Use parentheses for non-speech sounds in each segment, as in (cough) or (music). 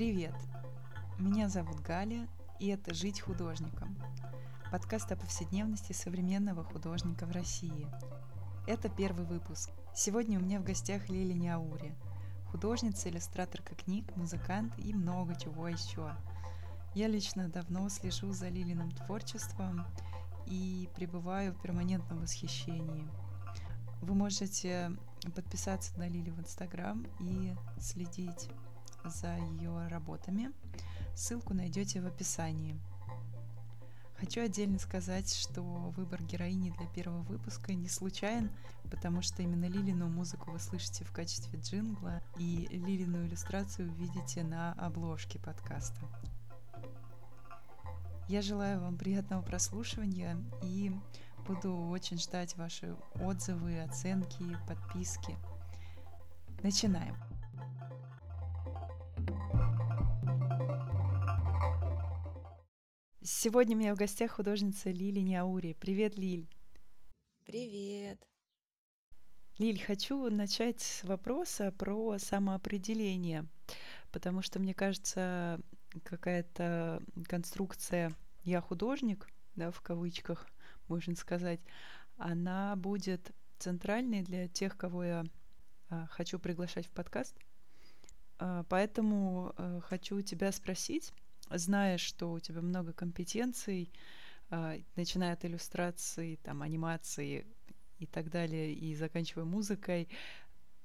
Привет! Меня зовут Галя, и это «Жить художником» – подкаст о повседневности современного художника в России. Это первый выпуск. Сегодня у меня в гостях Лили Няури, художница, иллюстраторка книг, музыкант и много чего еще. Я лично давно слежу за Лилиным творчеством и пребываю в перманентном восхищении. Вы можете подписаться на Лили в Инстаграм и следить за ее работами. Ссылку найдете в описании. Хочу отдельно сказать, что выбор героини для первого выпуска не случайен, потому что именно Лилину музыку вы слышите в качестве джингла, и Лилину иллюстрацию увидите на обложке подкаста. Я желаю вам приятного прослушивания и буду очень ждать ваши отзывы, оценки, подписки. Начинаем. Сегодня у меня в гостях художница Лили Няури. Привет, Лиль. Привет. Лиль, хочу начать с вопроса про самоопределение, потому что мне кажется, какая-то конструкция «я художник», да, в кавычках, можно сказать, она будет центральной для тех, кого я а, хочу приглашать в подкаст. А, поэтому а, хочу тебя спросить, зная, что у тебя много компетенций, а, начиная от иллюстрации, там, анимации и так далее, и заканчивая музыкой,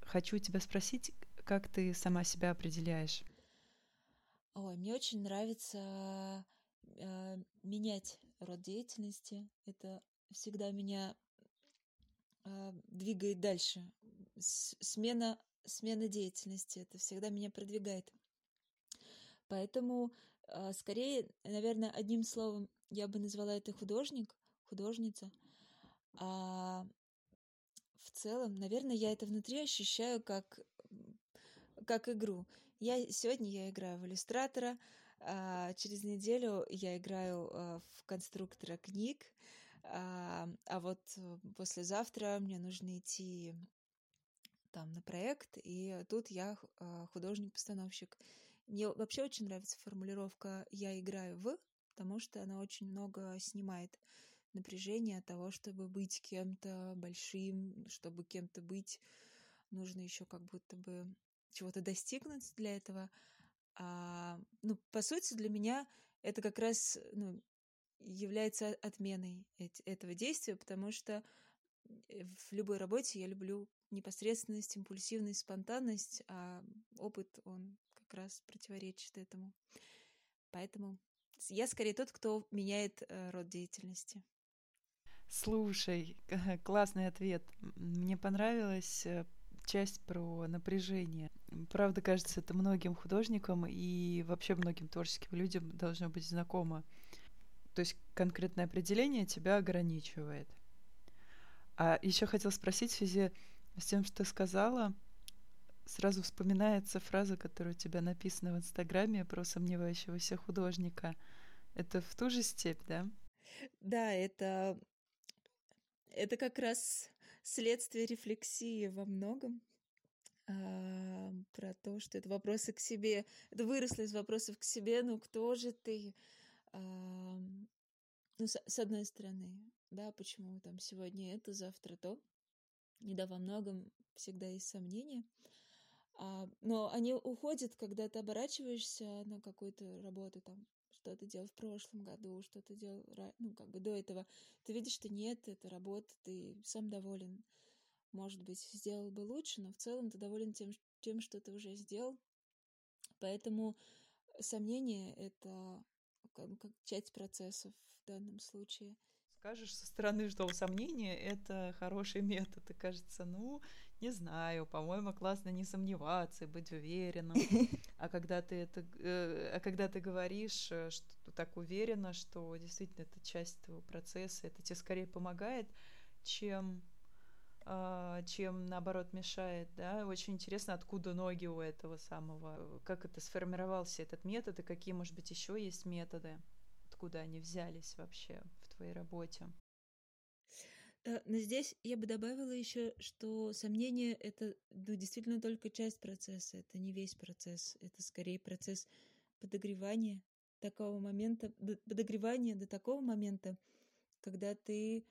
хочу тебя спросить, как ты сама себя определяешь? Ой, мне очень нравится э, менять род деятельности. Это всегда меня э, двигает дальше. Смена, смена деятельности, это всегда меня продвигает. Поэтому скорее, наверное, одним словом я бы назвала это художник, художница. А в целом, наверное, я это внутри ощущаю как, как игру. Я, сегодня я играю в иллюстратора, а через неделю я играю а, в конструктора книг, а, а вот послезавтра мне нужно идти там на проект, и тут я а, художник-постановщик. Мне вообще очень нравится формулировка «я играю в», потому что она очень много снимает напряжение от того, чтобы быть кем-то большим, чтобы кем-то быть, нужно еще как будто бы чего-то достигнуть для этого. А, ну, по сути, для меня это как раз ну, является отменой этого действия, потому что э, в любой работе я люблю непосредственность, импульсивность, спонтанность, а опыт, он как раз противоречит этому. Поэтому я скорее тот, кто меняет э, род деятельности. Слушай, (laughs) классный ответ. Мне понравилась э, часть про напряжение. Правда, кажется, это многим художникам и вообще многим творческим людям должно быть знакомо. То есть конкретное определение тебя ограничивает. А еще хотел спросить в связи с тем, что ты сказала, сразу вспоминается фраза, которая у тебя написана в Инстаграме про сомневающегося художника. Это в ту же степь, да? Да, это, это как раз следствие рефлексии во многом а, про то, что это вопросы к себе. Это выросло из вопросов к себе, ну кто же ты? А, ну, с, с одной стороны, да, почему там сегодня это, завтра то. Не да, во многом всегда есть сомнения. А, но они уходят, когда ты оборачиваешься на какую-то работу, там, что ты делал в прошлом году, что ты делал, ну, как бы до этого. Ты видишь, что нет, это работа, ты сам доволен. Может быть, сделал бы лучше, но в целом ты доволен тем, тем что ты уже сделал. Поэтому сомнение — это как, как часть процессов в данном случае скажешь со стороны, что сомнение — это хороший метод. И кажется, ну, не знаю, по-моему, классно не сомневаться, быть уверенным. (laughs) А когда ты это, э, а когда ты говоришь, э, что так уверенно, что действительно это часть твоего процесса, это тебе скорее помогает, чем э, чем наоборот мешает, да, очень интересно, откуда ноги у этого самого, как это сформировался этот метод и какие, может быть, еще есть методы, откуда они взялись вообще твоей работе. Э, но здесь я бы добавила еще, что сомнение — это ну, действительно только часть процесса, это не весь процесс, это скорее процесс подогревания такого момента, подогревания до такого момента, когда ты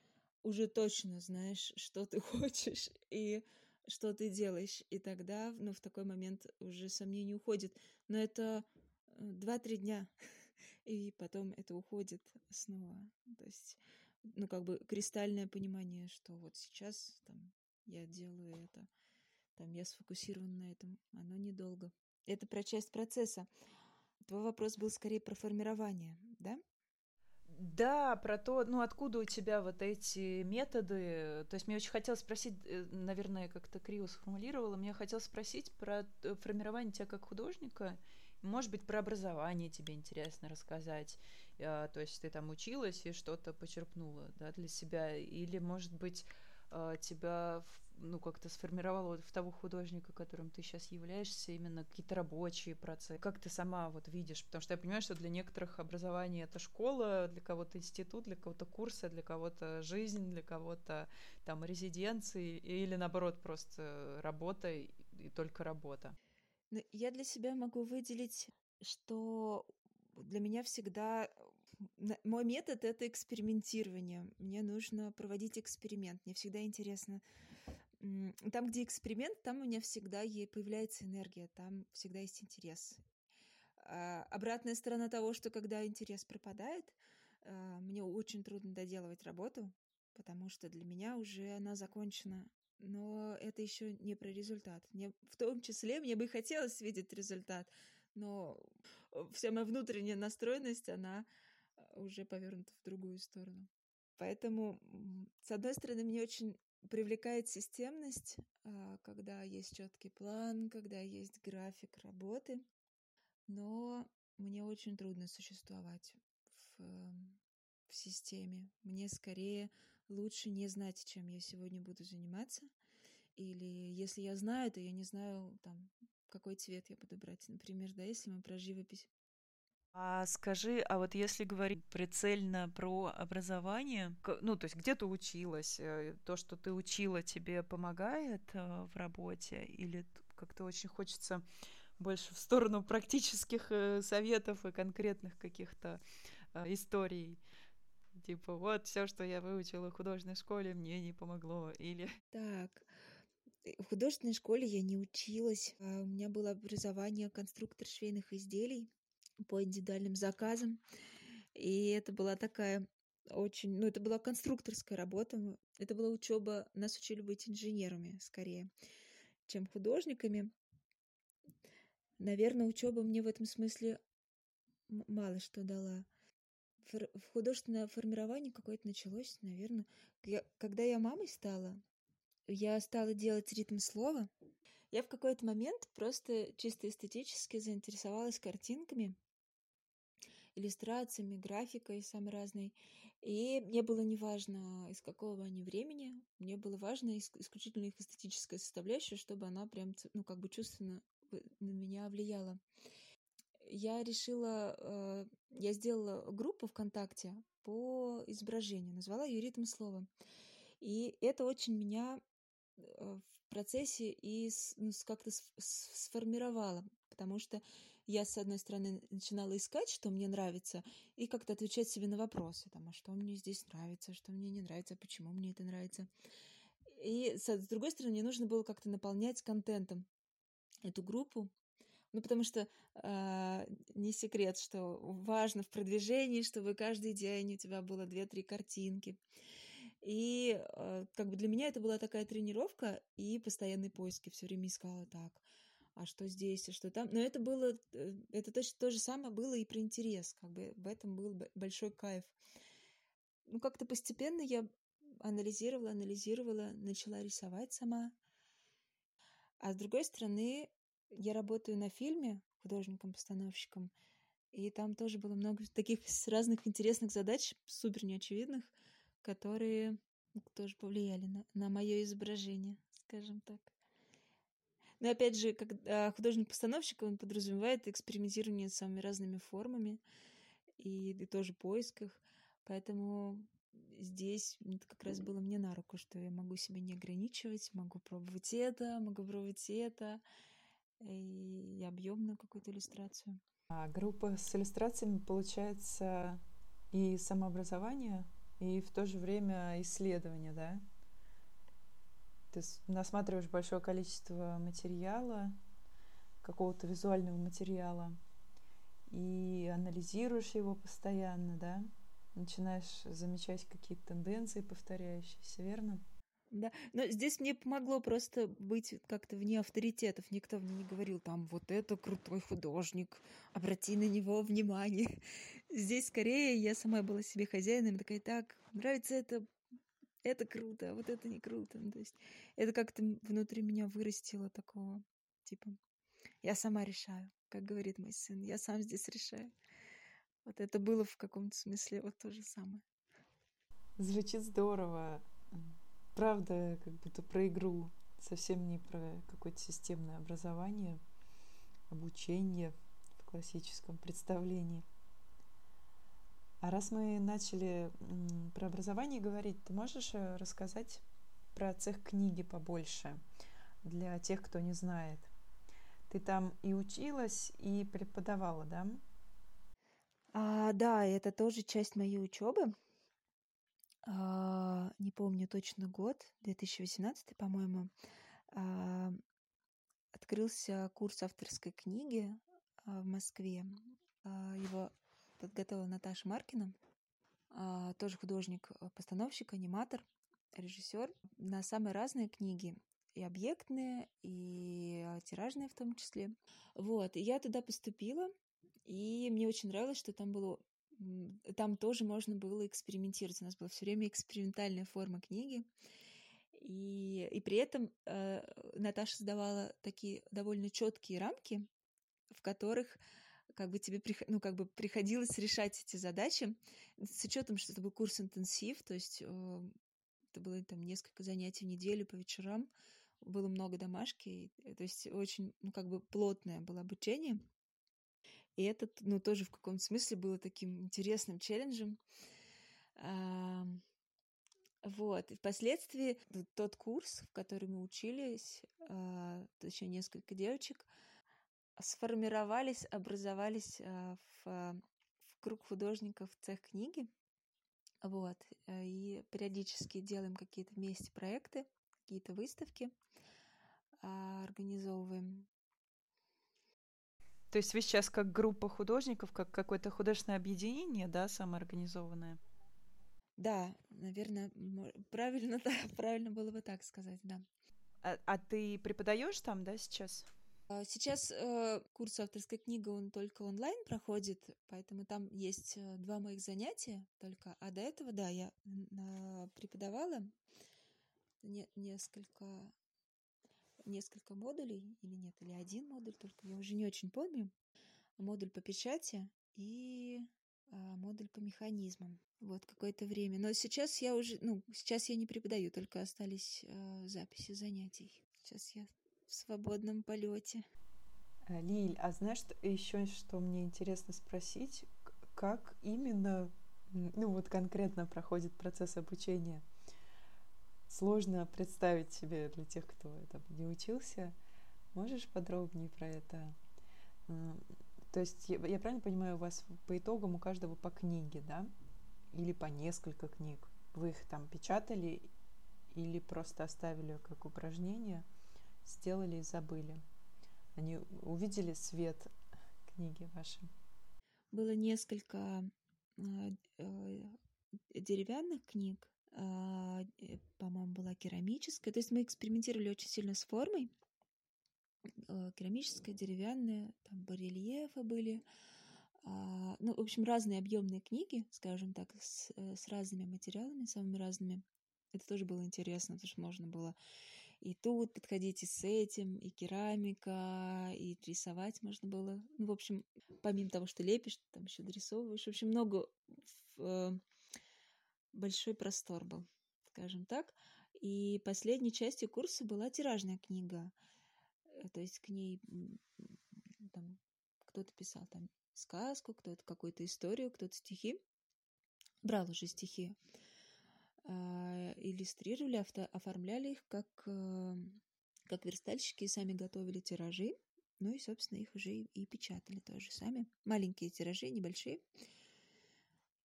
уже точно знаешь, (laughs) что ты хочешь и что ты делаешь. И тогда, ну, в такой момент уже сомнение уходит. Но это 2-3 э, дня, (laughs) и потом это уходит снова. То есть, ну, как бы кристальное понимание, что вот сейчас там я делаю это, там я сфокусирован на этом, оно недолго. Это про часть процесса. Твой вопрос был скорее про формирование, да? Да, про то, ну, откуда у тебя вот эти методы. То есть мне очень хотелось спросить, э, наверное, как-то криво сформулировала, мне хотелось спросить про э, формирование тебя как художника, может быть, про образование тебе интересно рассказать. А, то есть ты там училась и что-то почерпнула да, для себя. Или, может быть, а, тебя ну, как-то сформировало в того художника, которым ты сейчас являешься, именно какие-то рабочие процессы? Как ты сама вот видишь? Потому что я понимаю, что для некоторых образование — это школа, для кого-то институт, для кого-то курсы, для кого-то жизнь, для кого-то там резиденции, или наоборот просто работа и только работа. Ну, я для себя могу выделить, что для меня всегда мой метод — это экспериментирование. Мне нужно проводить эксперимент. Мне всегда интересно. Там, где эксперимент, там у меня всегда появляется энергия, там всегда есть интерес. А обратная сторона того, что когда интерес пропадает, а, мне очень трудно доделывать работу, потому что для меня уже она закончена. Но это еще не про результат. Мне, в том числе мне бы хотелось видеть результат, но вся моя внутренняя настроенность, она уже повернута в другую сторону. Поэтому, с одной стороны, мне очень привлекает системность, а, когда есть четкий план, когда есть график работы, но мне очень трудно существовать в, в системе. Мне скорее лучше не знать, чем я сегодня буду заниматься. Или если я знаю, то я не знаю, там, какой цвет я буду брать. Например, да, если мы про живопись. А скажи, а вот если говорить прицельно про образование, ну, то есть где ты училась, э, то, что ты учила, тебе помогает э, в работе, или как-то очень хочется больше в сторону (laughs) практических э, советов и конкретных каких-то историй? Типа, вот все, что я выучила в художественной школе, мне не помогло. Или... Так, в художественной школе я не училась. А у меня было образование конструктор швейных изделий по индивидуальным заказам. И это была такая очень, ну, это была конструкторская работа. Это была учеба, нас учили быть инженерами скорее, чем художниками. Наверное, учеба мне в этом смысле мало что дала. В художественное формирование какое-то началось, наверное, когда я мамой стала. Я стала делать ритм слова. Я в какой-то момент просто чисто эстетически заинтересовалась картинками иллюстрациями, графикой самой разной. И мне было не важно, из какого они времени, мне было важно исключительно их эстетическая составляющая, чтобы она прям, ну, как бы чувственно на меня влияла. Я решила, э, я сделала группу ВКонтакте по изображению, назвала ее «Ритм слова». И это очень меня э, в процессе и ну, как-то сформировало, потому что я, с одной стороны, начинала искать, что мне нравится, и как-то отвечать себе на вопросы, там, а что мне здесь нравится, что мне не нравится, почему мне это нравится. И, с другой стороны, мне нужно было как-то наполнять контентом эту группу, ну, потому что э, не секрет, что важно в продвижении, чтобы каждый день у тебя было две-три картинки. И э, как бы для меня это была такая тренировка и постоянные поиски. Все время искала так, а что здесь, а что там. Но это было, э, это точно то же самое было и про интерес, как бы в этом был большой кайф. Ну, как-то постепенно я анализировала, анализировала, начала рисовать сама. А с другой стороны, я работаю на фильме художником-постановщиком, и там тоже было много (laughs) таких разных интересных задач, супер неочевидных, которые тоже повлияли на, на мое изображение, скажем так. Но опять же, как художник-постановщик, он подразумевает экспериментирование с самыми разными формами и, и тоже поисках. Поэтому здесь это как раз было мне на руку, что я могу себя не ограничивать, могу пробовать это, могу пробовать это, и объемную какую-то иллюстрацию. А группа с иллюстрациями получается и самообразование, и в то же время исследование, да? Ты насматриваешь большое количество материала, какого-то визуального материала, и анализируешь его постоянно, да? Начинаешь замечать какие-то тенденции повторяющиеся, верно? Да, но здесь мне помогло просто быть как-то вне авторитетов. Никто мне не говорил, там, вот это крутой художник, обрати на него внимание. (laughs) Здесь скорее я сама была себе хозяином, такая, так, нравится это, это круто, а вот это не круто. Ну, то есть это как-то внутри меня вырастило такого, типа, я сама решаю, как говорит мой сын, я сам здесь решаю. Вот это было в каком-то смысле вот то же самое. Звучит здорово правда как будто про игру, совсем не про какое-то системное образование, обучение в классическом представлении. А раз мы начали про образование говорить, ты можешь э, рассказать про цех книги побольше для тех, кто не знает? Ты там и училась, и преподавала, да? А, да, это тоже часть моей учебы. А, не помню точно год, 2018, по-моему, а, открылся курс авторской книги а, в Москве. Его подготовила Наташа Маркина, тоже художник-постановщик, аниматор, режиссер, на самые разные книги, и объектные, и тиражные в том числе. Вот, и я туда поступила, и мне очень нравилось, что там было там тоже можно было экспериментировать. У нас была все время экспериментальная форма книги. И, и при этом э, Наташа создавала такие довольно четкие рамки, в которых как бы тебе ну, как бы приходилось решать эти задачи с учетом, что это был курс интенсив, то есть э, это было там несколько занятий в неделю по вечерам, было много домашки, то есть очень, ну, как бы плотное было обучение. И это, ну, тоже в каком-то смысле было таким интересным челленджем. Вот. И впоследствии тот курс, в который мы учились, а, еще несколько девочек, сформировались, образовались а, в, в круг художников цех книги. Вот. Э, и периодически делаем какие-то вместе проекты, какие-то выставки а, организовываем. То есть вы сейчас как группа художников, как какое-то художественное объединение, да, самоорганизованное? Да, наверное, правильно, (laughs) да, правильно было бы так сказать, да. А, а ты преподаешь там, да, сейчас? А, сейчас э, курс авторской книги, он только онлайн проходит, поэтому там есть э, два моих занятия только. А до этого, да, я преподавала не, несколько несколько модулей или нет, или один модуль только, я уже не очень помню. Модуль по печати и а, модуль по механизмам. Вот какое-то время. Но сейчас я уже, ну, сейчас я не преподаю, только остались а, записи занятий. Сейчас я в свободном полете. А, Лиль, а знаешь еще, что мне интересно спросить? Как именно, ну вот конкретно проходит процесс обучения? Сложно представить себе для тех, кто там не учился. Можешь подробнее про это? То есть я, я правильно понимаю, у вас по итогам у каждого по книге, да? Или по несколько книг? Вы их там печатали или просто оставили как упражнение, сделали и забыли? Они увидели свет книги ваши? Было несколько э, э, деревянных книг, а, по-моему, была керамическая. То есть мы экспериментировали очень сильно с формой. А, керамическая, деревянная, там барельефы были. А, ну, в общем, разные объемные книги, скажем так, с, э, с разными материалами, самыми разными. Это тоже было интересно, потому что можно было и тут подходить и с этим, и керамика, и рисовать можно было. Ну, в общем, помимо того, что лепишь, там еще дорисовываешь. В общем, много э, большой простор был, скажем так. И последней частью курса была тиражная книга. Э, то есть к ней там, кто-то писал там сказку, кто-то какую-то историю, кто-то стихи. Брал уже стихи. а, иллюстрировали, авто, оформляли их как, э, как верстальщики сами готовили тиражи. Ну и, собственно, их уже и, и печатали тоже сами. Маленькие тиражи, небольшие.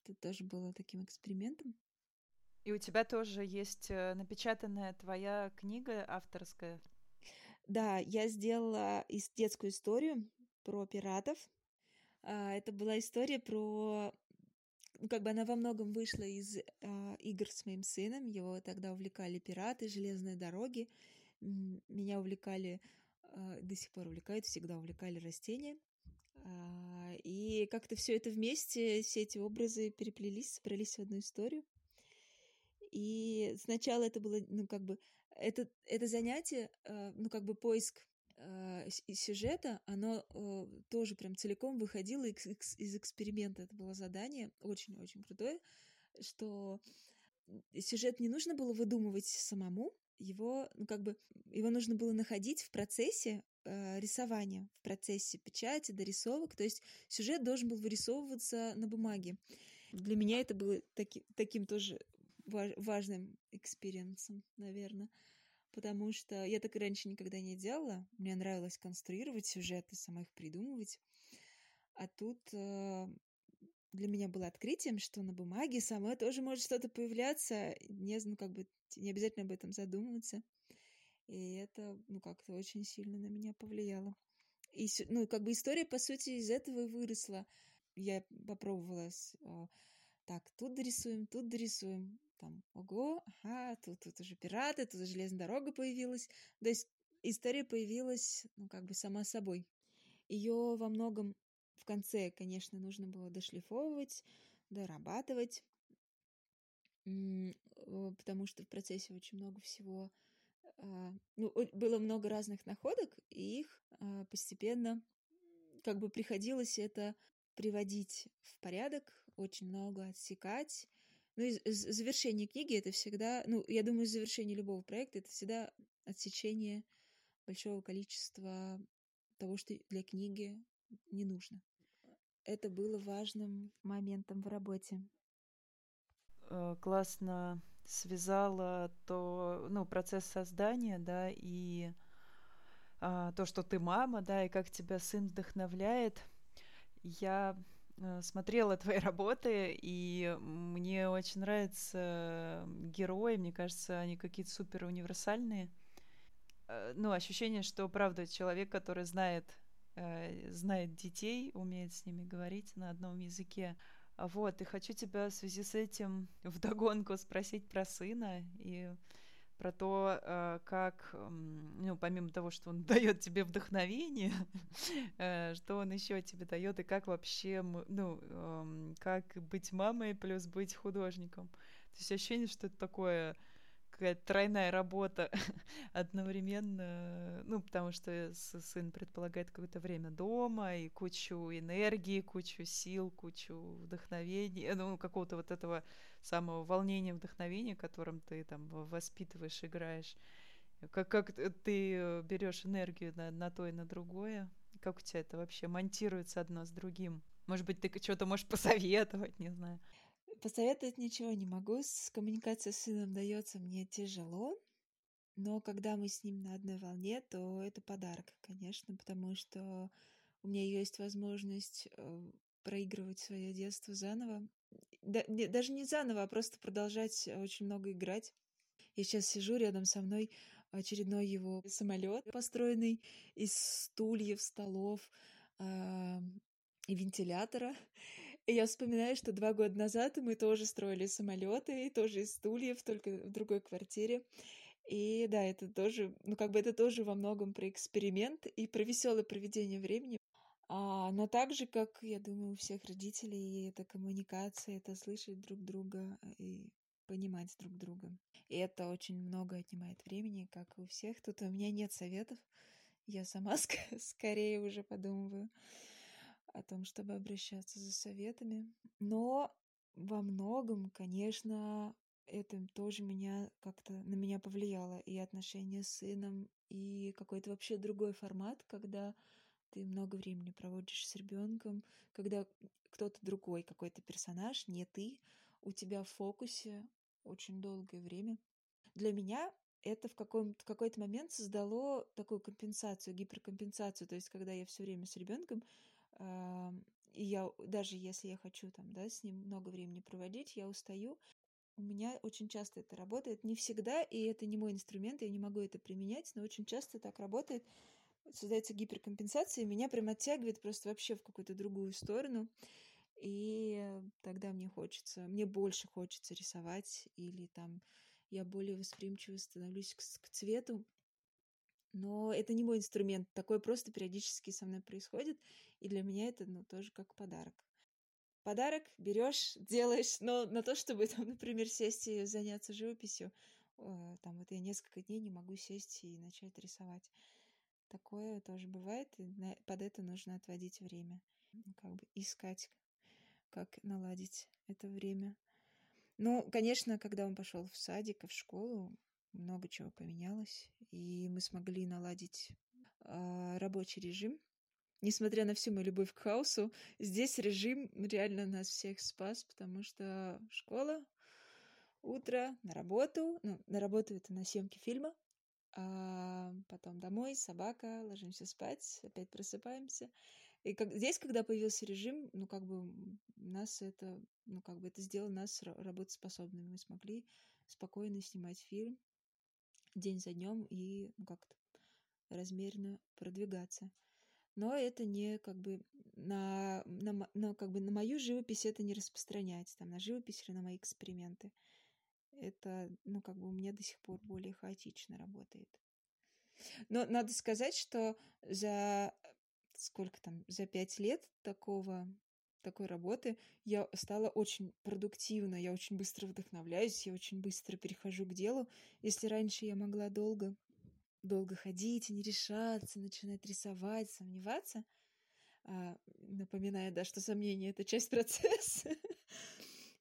Это тоже было таким экспериментом. И у тебя тоже есть э, напечатанная твоя книга авторская. Да, я сделала детскую историю про пиратов. А, это была история про ну, как бы она во многом вышла из э, игр с моим сыном. Его тогда увлекали пираты, железные дороги. Меня увлекали, э, до сих пор увлекают, всегда увлекали растения. Э, и как-то все это вместе, все эти образы переплелись, собрались в одну историю. И сначала это было, ну, как бы, это, это занятие, э, ну, как бы поиск э, сюжета, оно э, тоже прям целиком выходило из, из эксперимента. Это было задание очень-очень крутое, что сюжет не нужно было выдумывать самому, его, ну, как бы, его нужно было находить в процессе э, рисования, в процессе печати, дорисовок. То есть сюжет должен был вырисовываться на бумаге. Для меня это было таки, таким тоже важным experience ом, наверное. Потому что я так и раньше никогда не делала. Мне нравилось конструировать сюжеты, сама их придумывать. А тут э, для меня было открытием, что на бумаге самой тоже может что-то появляться. Не, ну, как бы не обязательно об этом задумываться. И это, ну, как-то очень сильно на меня повлияло. И, ну, как бы история, по сути, из этого и выросла. Я попробовала э, так, тут дорисуем, тут дорисуем там, ого, ага, тут, тут уже пираты, тут железная дорога появилась. То есть история появилась, ну, как бы сама собой. Ее во многом в конце, конечно, нужно было дошлифовывать, дорабатывать, потому что в процессе очень много всего, а, ну, было много разных находок, и их а, постепенно как бы приходилось это приводить в порядок, очень много отсекать, ну, и завершение книги это всегда, ну, я думаю, завершение любого проекта это всегда отсечение большого количества того, что для книги не нужно. Это было важным моментом в работе. Э, классно связала то, ну, процесс создания, да, и а, то, что ты мама, да, и как тебя сын вдохновляет. Я Э, смотрела твои (laughs) работы, и мне очень нравятся герои, мне кажется, они какие-то супер универсальные. Э, ну, ощущение, что, правда, человек, который знает, знает детей, умеет с ними говорить на одном языке. Вот, и хочу тебя в связи с этим (laughs) вдогонку спросить про сына и про то, э, как, ну, помимо того, что он (laughs) дает тебе вдохновение, (laughs) э, что он еще тебе дает, и как вообще, ну, как быть мамой плюс быть художником. То есть ощущение, что это такое какая-то тройная работа (laughs) одновременно, ну, потому что сын предполагает какое-то время дома и кучу энергии, кучу сил, кучу вдохновения, ну, какого-то вот этого самого волнения, вдохновения, которым ты там воспитываешь, играешь. Как, как ты берешь энергию на, на то и на другое? Как у тебя это вообще монтируется одно с другим? Может быть, ты что-то можешь посоветовать, не знаю. Посоветовать ничего не могу. С коммуникацией с сыном дается мне тяжело. Но когда мы с ним на одной волне, то это подарок, конечно, потому что у меня есть возможность э, проигрывать свое детство заново. Даже не заново, а просто продолжать очень много играть. Я сейчас сижу рядом со мной очередной его самолет, построенный из стульев, столов э, и вентилятора. Я вспоминаю, что два года назад мы тоже строили самолеты, тоже из стульев, только в другой квартире. И да, это тоже, ну как бы это тоже во многом про эксперимент и про веселое проведение времени. А, но также, как, я думаю, у всех родителей, это коммуникация, это слышать друг друга и понимать друг друга. И это очень много отнимает времени, как и у всех. Тут у меня нет советов. Я сама (laughs) ск- скорее уже подумываю о том, чтобы обращаться за советами. Но во многом, конечно, это тоже меня как-то на меня повлияло. И отношения с сыном, и какой-то вообще другой формат, когда ты много времени проводишь с ребенком, когда кто-то другой, какой-то персонаж, не ты, у тебя в фокусе, очень долгое время. Для меня это в, каком в какой-то момент создало такую компенсацию, гиперкомпенсацию. То есть, когда я все время с ребенком, и я даже если я хочу там, да, с ним много времени проводить, я устаю. У меня очень часто это работает, не всегда, и это не мой инструмент, я не могу это применять, но очень часто так работает. Создается гиперкомпенсация, и меня прям оттягивает просто вообще в какую-то другую сторону. И тогда мне хочется, мне больше хочется рисовать или там я более восприимчиво становлюсь к, к цвету. Но это не мой инструмент. Такое просто периодически со мной происходит. И для меня это ну, тоже как подарок. Подарок берешь, делаешь, но на то, чтобы, там, например, сесть и заняться живописью, там вот я несколько дней не могу сесть и начать рисовать. Такое тоже бывает, и под это нужно отводить время. Как бы искать, как наладить это время. Ну, конечно, когда он пошел в садик и в школу, много чего поменялось, и мы смогли наладить э, рабочий режим. Несмотря на всю мою любовь к хаосу, здесь режим реально нас всех спас, потому что школа, утро, на работу, ну, на работу это на съемки фильма, а потом домой, собака, ложимся спать, опять просыпаемся. И как, здесь, когда появился режим, ну, как бы нас это, ну, как бы это сделало нас работоспособными. Мы смогли спокойно снимать фильм день за днем и как-то размеренно продвигаться. Но это не как бы на, на, на, как бы на мою живопись это не распространять, там, на живопись или на мои эксперименты. Это, ну, как бы у меня до сих пор более хаотично работает. Но надо сказать, что за сколько там, за пять лет такого такой работы я стала очень продуктивна, я очень быстро вдохновляюсь, я очень быстро перехожу к делу. Если раньше я могла долго, долго ходить, не решаться, начинать рисовать, сомневаться, а, напоминая, да, что сомнение — это часть (laughs) процесса,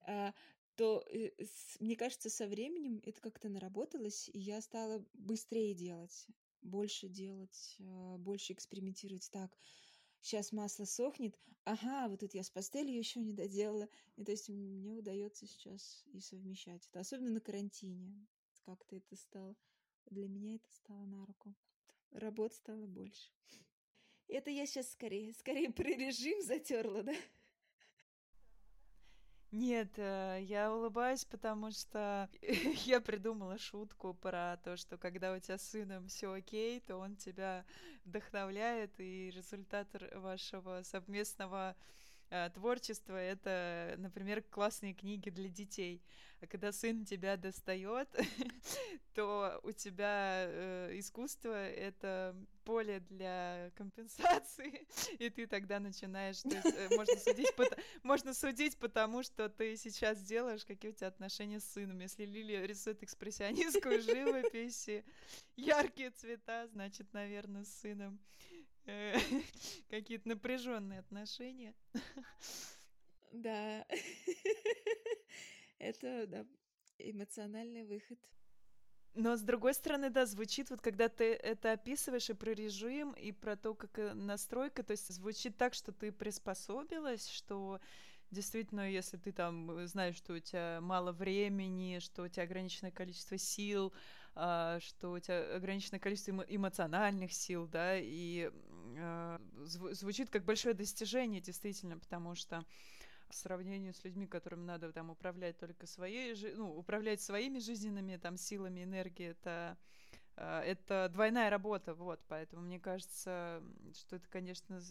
а, то, э, мне кажется, со временем это как-то наработалось, и я стала быстрее делать больше делать, а, больше экспериментировать так. Сейчас масло сохнет, ага, вот тут я с пастелью еще не доделала. И то есть мне удается сейчас и совмещать это, особенно на карантине. Как-то это стало, для меня это стало на руку. Работ стало больше. Это я сейчас скорее, скорее про режим затерла, да? Нет, э, я улыбаюсь, потому что (laughs) я придумала шутку про то, что когда у тебя с сыном все окей, то он тебя вдохновляет, и результат вашего совместного э, творчества это, например, классные книги для детей. А когда сын тебя достает, (laughs) то у тебя э, искусство это поле для компенсации, (laughs) и ты тогда начинаешь, то есть, э, можно судить, по, (laughs) можно судить потому, что ты сейчас делаешь, какие у тебя отношения с сыном. Если Лилия рисует экспрессионистскую живопись, яркие цвета, значит, наверное, с сыном (laughs) какие-то напряженные отношения. (laughs) Да. (laughs) Это, да, эмоциональный выход. Но с другой стороны, да, звучит вот, когда ты это описываешь и про режим, и про то, как э, настройка, то есть звучит так, что ты приспособилась, что действительно, если ты там э, знаешь, что у тебя мало времени, что у тебя ограниченное количество сил, а, что у тебя ограниченное количество эмоциональных сил, да, и звучит как большое достижение, действительно, потому что по сравнению с людьми, которым надо там управлять только своей, ну, управлять своими жизненными там силами, энергией, это а, это двойная работа, вот, поэтому мне кажется, что это, конечно,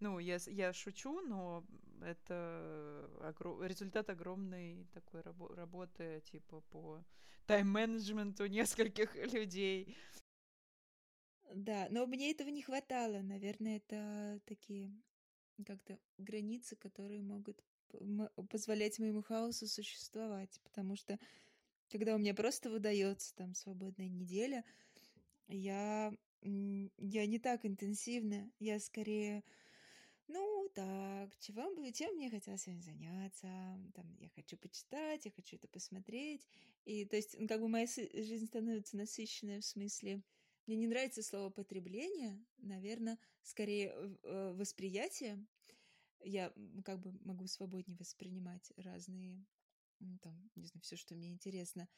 ну, я, я шучу, но это огром... результат огромной такой рабо- работы, типа, по тайм-менеджменту (laughs) нескольких людей. Да, но мне этого не хватало. Наверное, это такие как-то границы, которые могут позволять моему хаосу существовать, потому что когда у меня просто выдается там свободная неделя, я, я не так интенсивно, я скорее, ну так, бы, чем мне хотелось сегодня заняться, там, я хочу почитать, я хочу это посмотреть, и то есть, ну, как бы моя жизнь становится насыщенной в смысле, мне не нравится слово потребление, наверное, скорее э, восприятие. Я как бы могу свободнее воспринимать разные ну, там, не знаю, все, что мне интересно.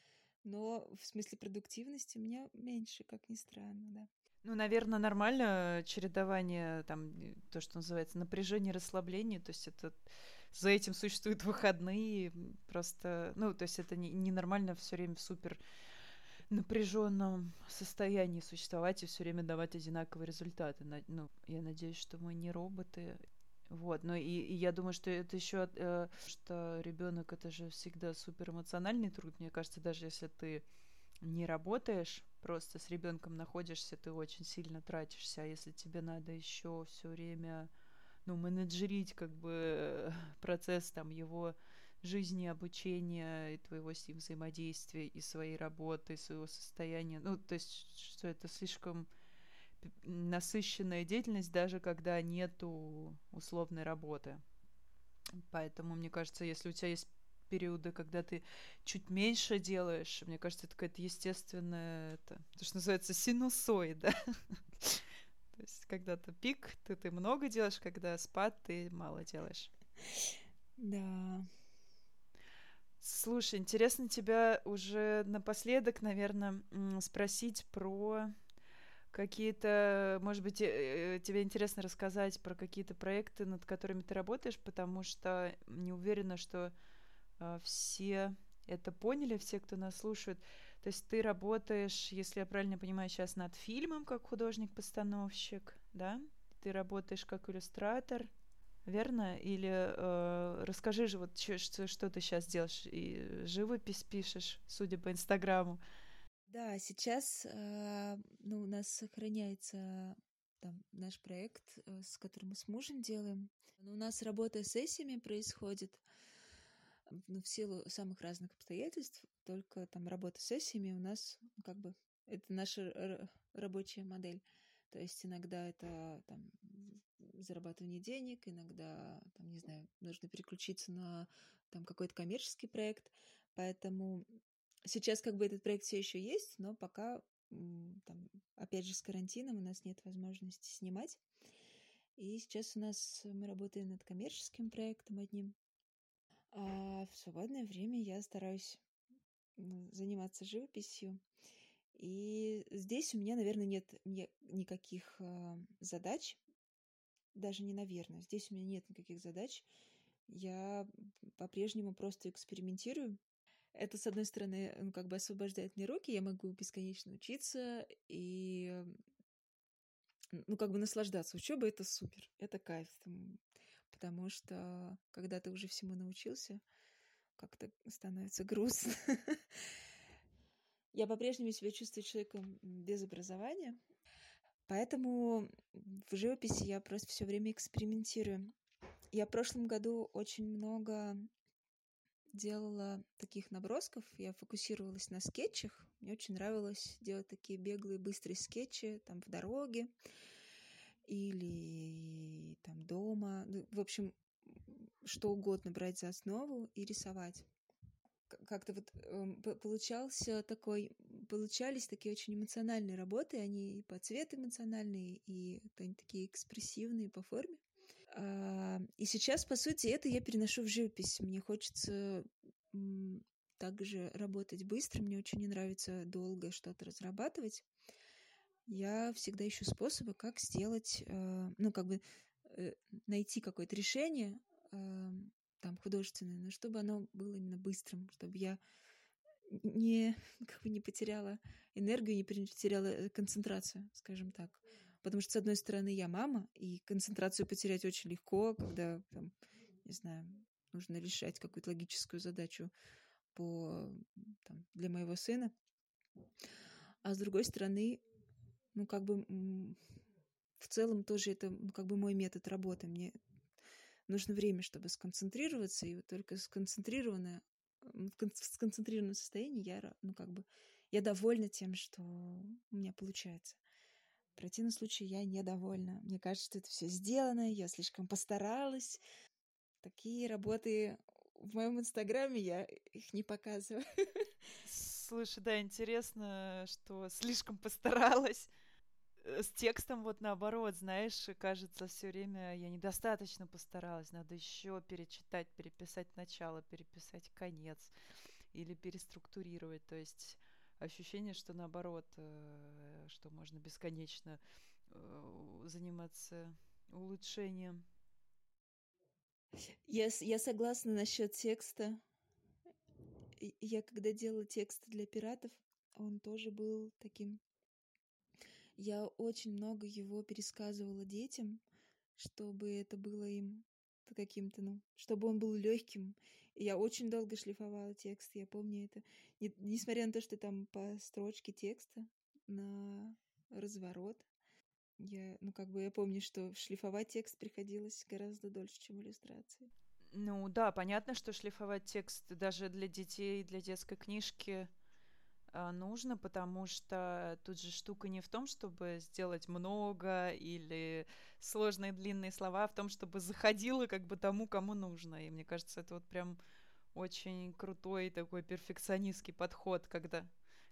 Но в смысле продуктивности у меня меньше, как ни странно, да. Ну, наверное, нормально чередование, там, то, что называется, напряжение, расслабление, то есть это за этим существуют выходные, просто, ну, то есть это не, не нормально все время в супер напряженном состоянии существовать и все время давать одинаковые результаты. Ну, я надеюсь, что мы не роботы. Вот, но и, и я думаю, что это еще, э, что ребенок это же всегда супер эмоциональный труд. Мне кажется, даже если ты не работаешь, просто с ребенком находишься, ты очень сильно тратишься. А если тебе надо еще все время, ну, менеджерить как бы (laughs) процесс там его жизни, обучения, и твоего с ним взаимодействия, и своей работы, и своего состояния. Ну, то есть, что это слишком насыщенная деятельность, даже когда нету условной работы. Поэтому, мне кажется, если у тебя есть периоды, когда ты чуть меньше делаешь, мне кажется, это какая-то естественная, это, то, что называется синусоида. (laughs) То есть, когда то пик, ты, ты много делаешь, когда спад, ты мало делаешь. Да. Слушай, интересно тебя уже напоследок, наверное, спросить про какие-то, может быть, э, э, тебе интересно рассказать про какие-то проекты, над которыми ты работаешь, потому что не уверена, что э, все это поняли, все, кто нас слушает. То есть ты работаешь, если я правильно понимаю, сейчас над фильмом как художник-постановщик, да? Ты работаешь как иллюстратор, верно? Или э, расскажи же, вот что, что ты сейчас делаешь? И живопись пишешь, судя по Инстаграму. Да, сейчас э, ну, у нас сохраняется там наш проект, э, с которым мы с мужем делаем. Но у нас работа с сессиями происходит ну, в силу самых разных обстоятельств. Только там работа с сессиями у нас ну, как бы это наша рабочая модель. То есть иногда это там зарабатывание денег, иногда, там, не знаю, нужно переключиться на там какой-то коммерческий проект. Поэтому сейчас как бы этот проект все еще есть, но пока там, опять же, с карантином у нас нет возможности снимать. И сейчас у нас мы работаем над коммерческим проектом одним. А в свободное время я стараюсь заниматься живописью. И здесь у меня, наверное, нет никаких э, задач, даже не наверное, здесь у меня нет никаких задач. Я по-прежнему просто экспериментирую. Это, с одной стороны, ну, как бы освобождает мне руки, я могу бесконечно учиться и ну, как бы наслаждаться. Учеба это супер, это кайф. Потому что когда ты уже всему научился, как-то становится грустно. (laughs) Я по-прежнему себя чувствую человеком без образования, поэтому в живописи я просто все время экспериментирую. Я в прошлом году очень много делала таких набросков, я фокусировалась на скетчах. Мне очень нравилось делать такие беглые, быстрые скетчи там в дороге или там дома. Ну, в общем, что угодно брать за основу и рисовать как-то вот э, получался такой, получались такие очень эмоциональные работы, они и по цвету эмоциональные, и они такие экспрессивные по форме. А, и сейчас, по сути, это я переношу в живопись. Мне хочется также работать быстро, мне очень не нравится долго что-то разрабатывать. Я всегда ищу способы, как сделать, э, ну, как бы э, найти какое-то решение, там художественное, но чтобы оно было именно быстрым, чтобы я не, (laughs) как бы не потеряла энергию, не потеряла э, концентрацию, скажем так. Потому что, с одной стороны, я мама, и концентрацию потерять очень легко, когда, там, не знаю, нужно решать какую-то логическую задачу по, там, для моего сына. А с другой стороны, ну, как бы в целом тоже это ну, как бы мой метод работы. Мне нужно время, чтобы сконцентрироваться, и вот только сконцентрированное, в сконцентрированном состоянии я, ну, как бы, я довольна тем, что у меня получается. В противном случае я недовольна. Мне кажется, что это все сделано, я слишком постаралась. Такие работы в моем инстаграме я их не показываю. Слушай, да, интересно, что слишком постаралась. Э, с текстом вот наоборот, знаешь, кажется, все время я недостаточно постаралась, надо еще перечитать, переписать начало, переписать конец или переструктурировать. То есть ощущение, что наоборот, э, что можно бесконечно э, заниматься улучшением. Я, я согласна насчет текста. Я когда делала текст для пиратов, он тоже был таким я очень много его пересказывала детям, чтобы это было им каким-то, ну, чтобы он был легким. И я очень долго шлифовала текст, я помню это. Не, несмотря на то, что там по строчке текста на разворот, я, ну, как бы я помню, что шлифовать текст приходилось гораздо дольше, чем иллюстрации. Ну да, понятно, что шлифовать текст даже для детей, для детской книжки нужно, потому что тут же штука не в том, чтобы сделать много или сложные длинные слова, а в том, чтобы заходило как бы тому, кому нужно. И мне кажется, это вот прям очень крутой такой перфекционистский подход, когда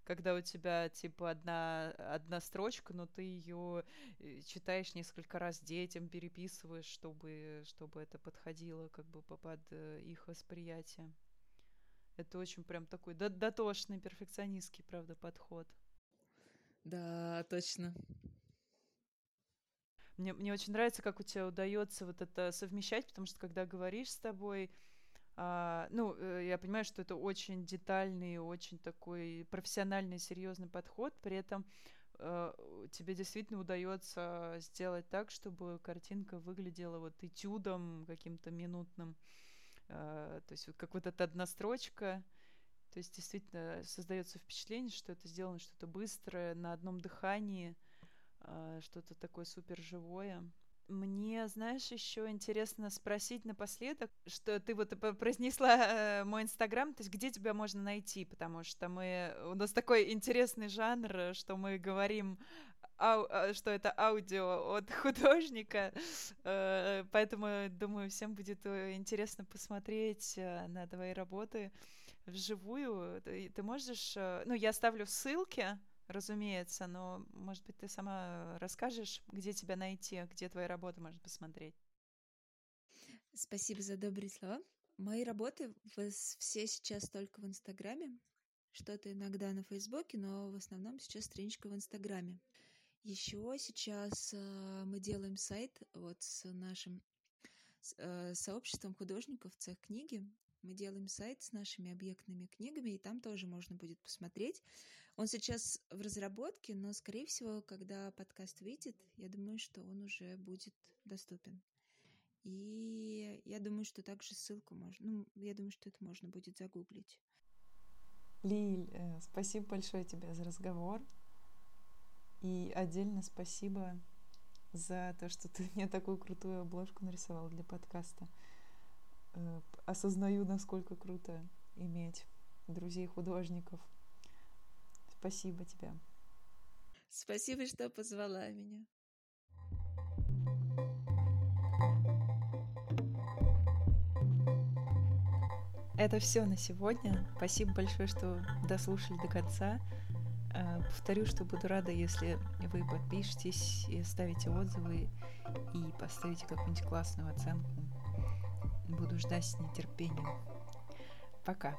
когда у тебя типа одна, одна строчка, но ты ее э, читаешь несколько раз детям, переписываешь, чтобы, чтобы это подходило как бы под э, их восприятие. Это очень прям такой дотошный, перфекционистский, правда, подход. Да, точно. Мне, мне очень нравится, как у тебя удается вот это совмещать, потому что когда говоришь с тобой, а, ну, э, я понимаю, что это очень детальный, очень такой профессиональный, серьезный подход, при этом э, тебе действительно удается сделать так, чтобы картинка выглядела вот этюдом каким-то минутным. А, то есть вот как вот эта одна строчка, то есть действительно создается впечатление, что это сделано что-то быстрое, на одном дыхании, а, что-то такое супер живое. Мне, знаешь, еще интересно спросить напоследок, что ты вот произнесла э, мой инстаграм, то есть где тебя можно найти, потому что мы у нас такой интересный жанр, что мы говорим ау, а, что это аудио от (laughs) художника, э, поэтому, думаю, всем будет э, интересно посмотреть э, на твои работы вживую. Ты можешь... Ну, я оставлю ссылки, разумеется, но, может быть, ты сама расскажешь, где тебя найти, где твои работы можно посмотреть. Спасибо за добрые слова. Мои работы все сейчас только в Инстаграме, что-то иногда на Фейсбуке, но в основном сейчас страничка в Инстаграме. Еще сейчас э, мы делаем сайт вот с нашим э, сообществом художников цех книги. Мы делаем сайт с нашими объектными книгами, и там тоже можно будет посмотреть. Он сейчас в разработке, но, скорее всего, когда подкаст выйдет, я думаю, что он уже будет доступен. И я думаю, что также ссылку можно... Ну, я думаю, что это можно будет загуглить. Лиль, э, спасибо большое тебе за разговор. И отдельно спасибо за то, что ты (laughs) мне такую крутую обложку нарисовал для подкаста. Э, осознаю, насколько круто иметь друзей-художников. Спасибо тебе. Спасибо, что позвала меня. Это все на сегодня. Спасибо большое, что дослушали до конца. Э, повторю, что буду рада, если вы подпишетесь и ставите отзывы и поставите какую-нибудь классную оценку. Буду ждать с нетерпением. Пока.